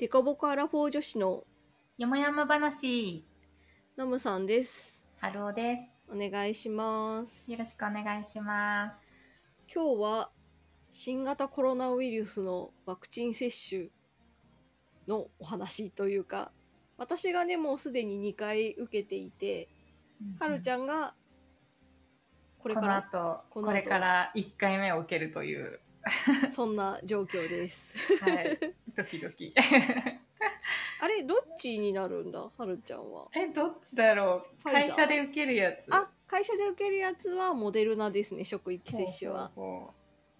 デコボコアラフォー女子のよもやま話、ノムさんです。ハローでお願いしますす。。よろしくお願いします。今日は新型コロナウイルスのワクチン接種のお話というか、私がね、もうすでに2回受けていて、はるちん、ゃんがここれからの後、この後これから1回目を受けるという、そんな状況です。はい、ドキドキ。あれ、どっちになるんだ？はるちゃんは。え、どっちだろう？会社で受けるやつ。あ、会社で受けるやつはモデルナですね、職域接種は。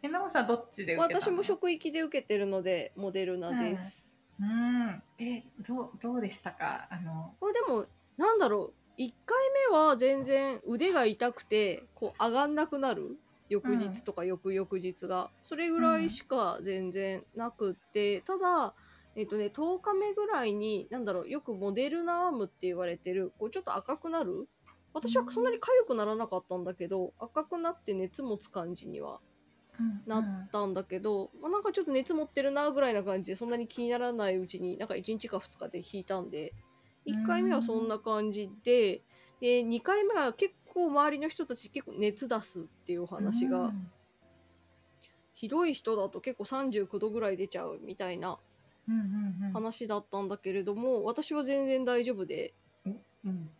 え、なおさんどっちで受けたの？私も職域で受けてるので、モデルナです。うん。え、どう、どうでしたか？あの、これでもなんだろう1回目は全然腕が痛くてこう上がんなくなる翌日とか翌々日が、それぐらいしか全然なくって、ただえっ、とね10日目ぐらいになんだろうよくモデルナアームって言われてるこうちょっと赤くなる？私はそんなに痒くならなかったんだけど、赤くなって熱持つ感じにはうんなったんだけど、まあ、なんかちょっと熱持ってるなぐらいな感じでそんなに気にならないうちになんか1日か2日で引いたんで1回目はそんな感じでで2回目は結構周りの人たち結構熱出すっていうお話が、うん。ひどい人だと結構39度ぐらい出ちゃうみたいな話だったんだけれども私は全然大丈夫でうん。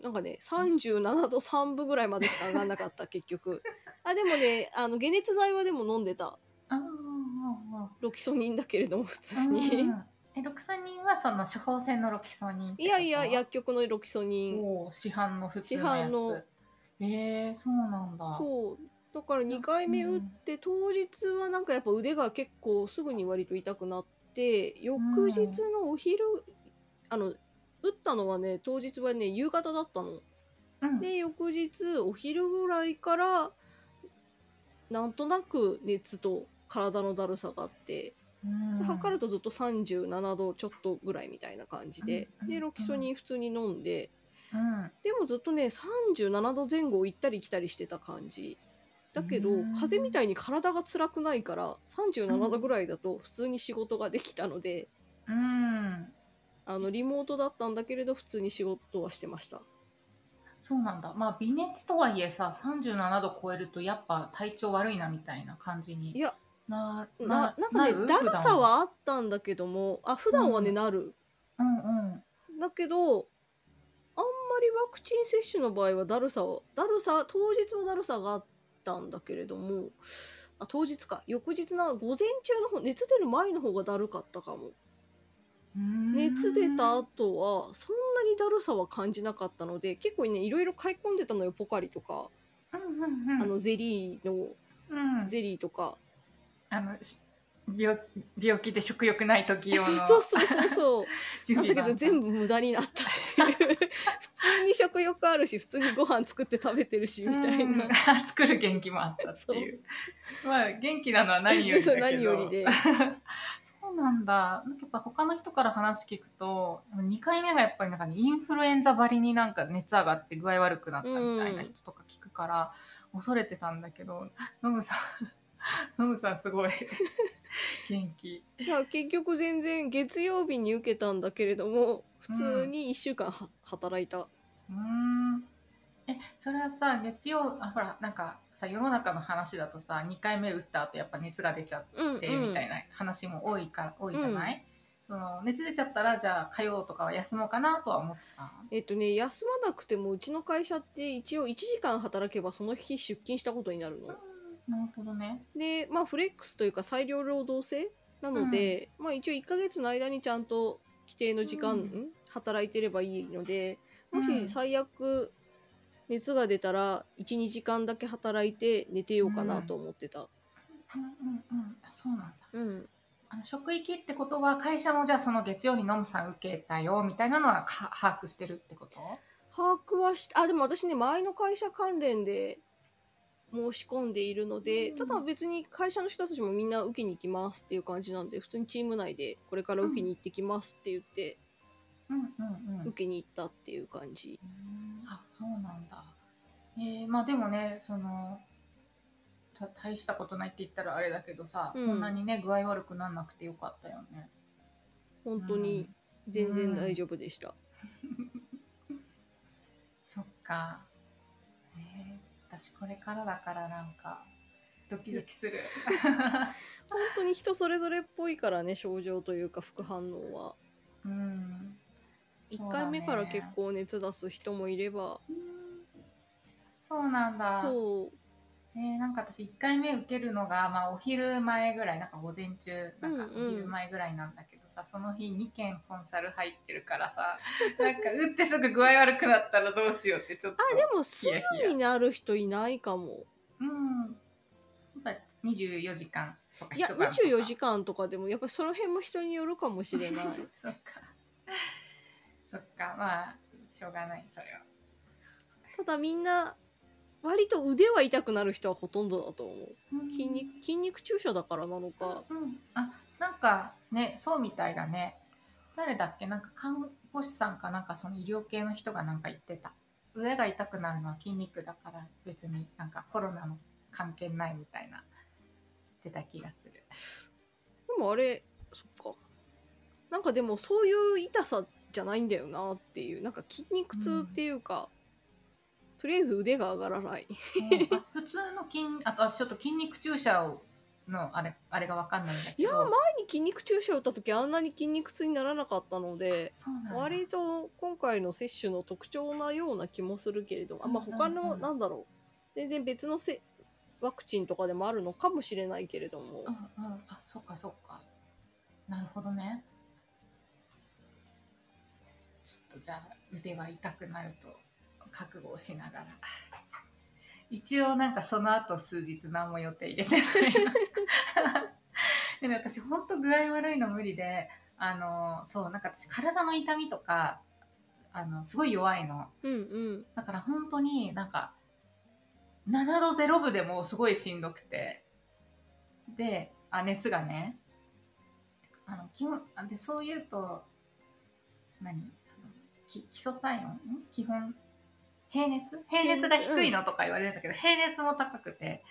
なんかね37度3分ぐらいまでしか上がらなかった 結局。あでもねあの解熱剤はでも飲んでた。ロキソニンだけれども普通うん。に。えロキソニンはその処方箋のロキソニンいやいや薬局のロキソニン。市販の普通の市販やのつ。えー、そうなんだ。そう。だから2回目打って当日はなんかやっぱ腕が結構すぐに割と痛くなって翌日のお昼、あの打ったのはね当日はね夕方だったの。うん。で翌日お昼ぐらいからなんとなく熱と体のだるさがあってうんで測るとずっと37度ちょっとぐらいみたいな感じでうんでロキソニン普通に飲んで。うん。でもずっとね37度前後を行ったり来たりしてた感じ。だけどうん。風邪みたいに体が辛くないから37度ぐらいだと普通に仕事ができたので、うん。あのリモートだったんだけれど普通に仕事はしてました。そうなんだ。まあ微熱とはいえさ37度超えるとやっぱ体調悪いなみたいな感じいにやなななんかねる？だるさはあったんだけどもあ普段はね、うんなる。うんうん。だけどあんまりワクチン接種の場合はだるさはだるさ当日はだるさがあったんだけれどもあ当日か。翌日の午前中の方熱出る前の方がだるかったかも。うん。熱出た後はそんなにだるさは感じなかったので結構ねいろいろ買い込んでたのよポカリとか、うんうんうん。あのゼリーのうん。ゼリーとか、あのし病病気で食欲ない時用のそうそうそうそうそう。準なんだけど全部無駄になったっていう。普通に食欲あるし普通にご飯作って食べてるしみたいな、うん。作る元気もあったっていう。まあ元気なのは何よりだ 何よりで。そうなんだ。なんかやっぱ他の人から話聞くと2回目がやっぱりなんかインフルエンザばりになんか熱上がって具合悪くなったみたいな人とか聞くから恐れてたんだけどノムさんノムさんすごい。元気。いや結局全然月曜日に受けたんだけれども普通に1週間は働いた、うーん。えそれはさ月曜あほらなんかさ世の中の話だとさ2回目打った後やっぱ熱が出ちゃってうんうん。みたいな話も多いから多いじゃない、その熱出ちゃったらじゃあ火曜とかは休もうかなとは思ってた？えっとね休まなくてもうちの会社って一応1時間働けばその日出勤したことになるの。なるほどね。でまあフレックスというか裁量労働制？なので、まあ一応1ヶ月の間にちゃんと規定の時間、うん。ん働いてればいいのでもうん。し最悪熱が出たら12時間だけ働いて寝てようかなと思ってた。うんうんうん。あそうなんだ。うん。あの職域ってことは会社もじゃあその月曜にノムさん受けたよみたいなのはか把握してるってこと？把握はしあでも私ね前の会社関連で申し込んでいるので、うん。ただ別に会社の人たちもみんな受けに行きますっていう感じなんで普通にチーム内でこれから受けに行ってきますって言ってうんうんうん。受けに行ったっていう感じ、うんあそうなんだ。えー、まあでもねそのた大したことないって言ったらあれだけどさ、うん。そんなにね具合悪くなんなくてよかったよね。本当に全然大丈夫でした。そっか。えー、私これからだからなんかドキドキする。本当に人それぞれっぽいからね症状というか副反応は。うん。1回目から結構熱出す人もいればそうなんだ。そうえー、なんか私1回目受けるのが、まあ、お昼前ぐらいなんか午前中なんかお昼前ぐらいなんだけどさ、その日2件コンサル入ってるからさなんか打ってすぐ具合悪くなったらどうしようってちょっとあでもすぐになる人いないかも。うん。やっぱ24時間とかいや一晩とか。24時間とかでもやっぱりその辺も人によるかもしれない。そっか。そっか。まあしょうがないそれは。ただみんな割と腕は痛くなる人はほとんどだと思う。筋肉筋肉注射だからなのか。うん、あなんかねそうみたいだね。誰だっけ？なんか看護師さんかなんかその医療系の人がなんか言ってた。腕が痛くなるのは筋肉だから別になんかコロナの関係ないみたいな言ってた気がする。でもあれそっか。なんかでもそういう痛さじゃないんだよなっていう。なんか筋肉痛っていうか、とりあえず腕が上がらない。普通の筋あと私ちょっと筋肉注射をのあれあれがわかんないんだけど。いや前に筋肉注射を打った時あんなに筋肉痛にならなかったのでそうなんだ。割と今回の接種の特徴なような気もするけれどあまあうんうん。他の、うんなんだろう。全然別のせワクチンとかでもあるのかもしれないけれども、うんうん、あそっかそっか。なるほどね。ちょっとじゃあ腕は痛くなると覚悟をしながら一応なんかその後数日何も予定入れてない。でも私ほんと具合悪いの無理であのそうなんか私体の痛みとかあのすごい弱いの。うんうん。だから本当になんか7度0分でもすごいしんどくて。であ熱がねあの基本あでそう言うと何？基礎体温？ん基本平熱？平熱が低いのとか言われるんだけど、平熱。も高くて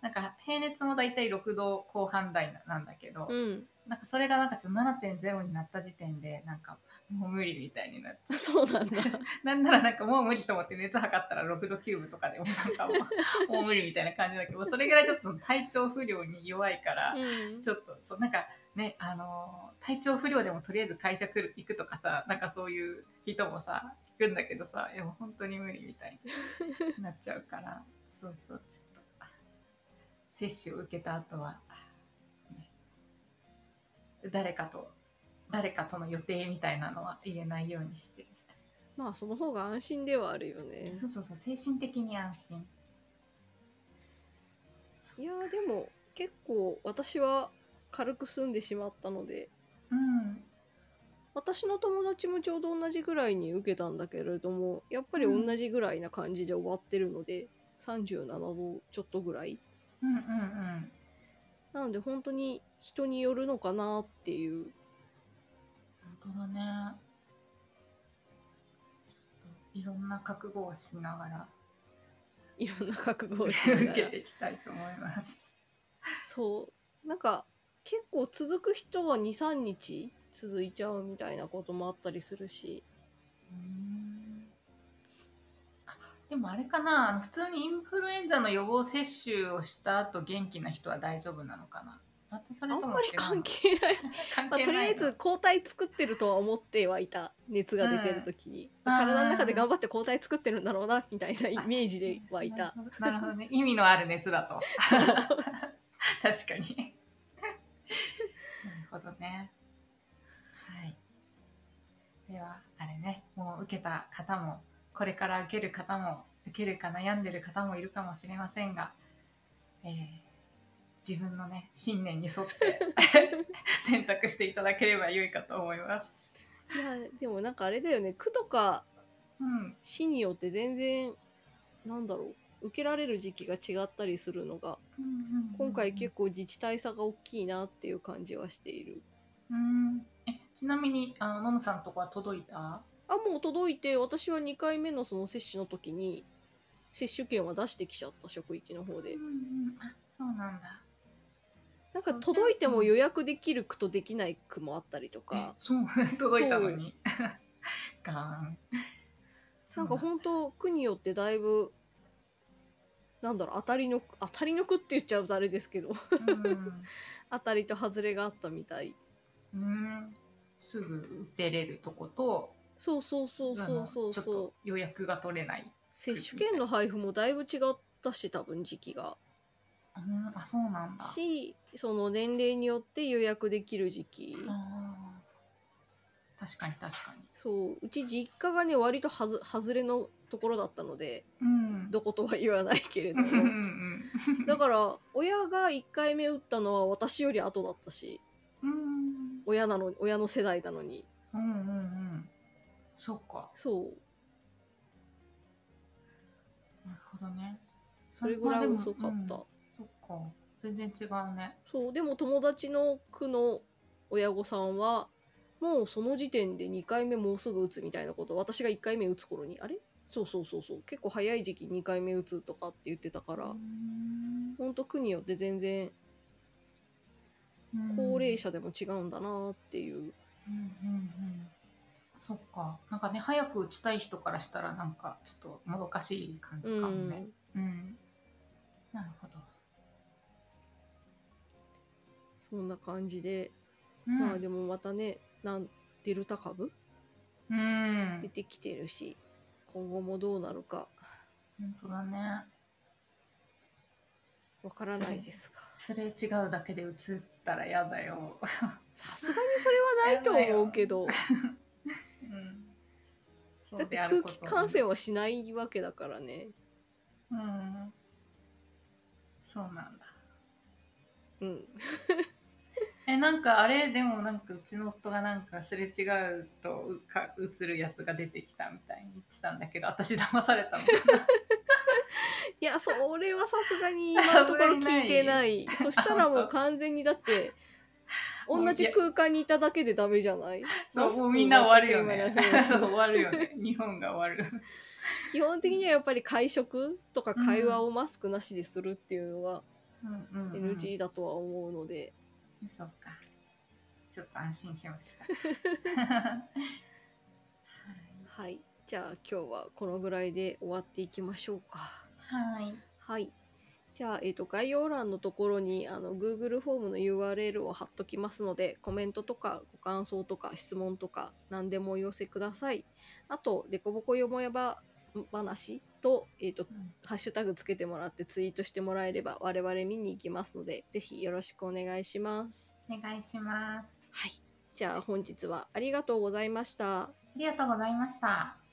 なんか平熱も大体6度後半台なんだけど、うん。なんかそれがなんかちょっと7.0になった時点でなんかもう無理みたいになっちゃってそうなんだ。なんならなんかもう無理と思って熱測ったら6度9分とかでもなんかもうもう無理みたいな感じだけどそれぐらいちょっと体調不良に弱いからうん。ちょっとそうなんかねあのー体調不良でもとりあえず会社来る行くとかさなんかそういう人もさ聞くんだけどさいやもう本当に無理みたいに なっちゃうから。そうそうちょっと接種を受けた後は、ね、誰かと誰かとの予定みたいなのは入れないようにして。るまあその方が安心ではあるよね。そうそうそう精神的に安心。いやーでも結構私は軽く済んでしまったので。うん私の友達もちょうど同じぐらいに受けたんだけれどもやっぱり同じぐらいな感じで終わってるので、37度ちょっとぐらい。うんうんうん。なので本当に人によるのかなっていう。本当だね。いろんな覚悟をしながら。いろんな覚悟をしながら。受けていきたいと思います。そう。なんか結構続く人は23日続いちゃうみたいなこともあったりするし。うん。あでもあれかな。あの普通にインフルエンザの予防接種をした後元気な人は大丈夫なのかな。またそれあんまり関係ない。関まあ、係ないの？とりあえず抗体作ってるとは思ってはいた熱が出てる時に、うん体の中で頑張って抗体作ってるんだろうなみたいなイメージではいた。なるほどね。意味のある熱だと。確かに。なるほどね。はいではあれねもう受けた方もこれから受ける方も受けるか悩んでる方もいるかもしれませんが、えー自分のね信念に沿って 選択していただければ良いかと思います。いやでもなんかあれだよね区とかうん、市によって全然なんだろう受けられる時期が違ったりするのが今回結構自治体差が大きいなっていう感じはしている。うん。えちなみにあのノムさんとこは届いた？あもう届いて私は2回目のその接種の時に接種券は出してきちゃった職域の方で。うんうん、あそうなんだ。なんか届いても予約できる区とできない区もあったりとえか、そう 届いたのに。ガーン。なんか本当区によってだいぶなんだろう当たりの当たりの区って言っちゃうとあれですけど。うん。当たりと外れがあったみたい。うんすぐ打てれるとことそうそうそうそうそうちょっそうと予約が取れない、接種券の配布もだいぶ違ったし多分時期が。うん、あそうなんだ。しその年齢によって予約できる時期。あー。確かに確かに。そう。うち実家がね割とはず外れのところだったのでうん。どことは言わないけれどうんうんうもんだから親が1回目打ったのは私より後だったし。うん親なの親の世代なのに。うんうんうん。そっか。そう。なるほどね。それぐらい遅かった、うん。そっか。全然違うね。そうでも友達の区の親御さんはもうその時点で2回目もうすぐ打つみたいなこと私が1回目打つ頃にあれ？そうそうそうそう。結構早い時期2回目打つとかって言ってたから、うん。ほんと区によって全然高齢者でも違うんだなっていう、うんうんうんそっか。なんかね早く打ちたい人からしたらなんかちょっともどかしい感じかもね。うん、なるほど、そんな感じで、うん、まあでもまたねなんデルタ株うん。出てきてるし、今後もどうなるか。本当だねわからないですがすれ違うだけで映ったら嫌だよ、さすがにそれはないと思うけど。うん、そだって空気感染はしないわけだからね。うん。そうなんだ。うん。えなんかあれ？でもなんかうちの夫がなんかすれ違うとうか映るやつが出てきたみたいに言ってたんだけど私騙されたのかいやそれ はさすがに 今のところ聞いてない。そしたらもう完全にだって 同じ空間にいただけでダメじゃない？そうもうみんな終わるよね。終わるよね。日本が終わる。基本的にはやっぱり会食とか会話をマスクなしでするっていうのはうんうん、うん、NG だとは思うので、そっか。ちょっと安心しました。はいはい。じゃあ今日はこのぐらいで終わっていきましょうかはい。はい。じゃあ、えー、と概要欄のところにあの Google フォームの URL を貼っときますのでコメントとかご感想とか質問とか何でもお寄せください。あとデコボコよもやば話と,、えー、とうん。ハッシュタグつけてもらってツイートしてもらえれば我々見に行きますのでぜひよろしくお願いします。お願いします。はい。じゃあ本日はありがとうございました。ありがとうございました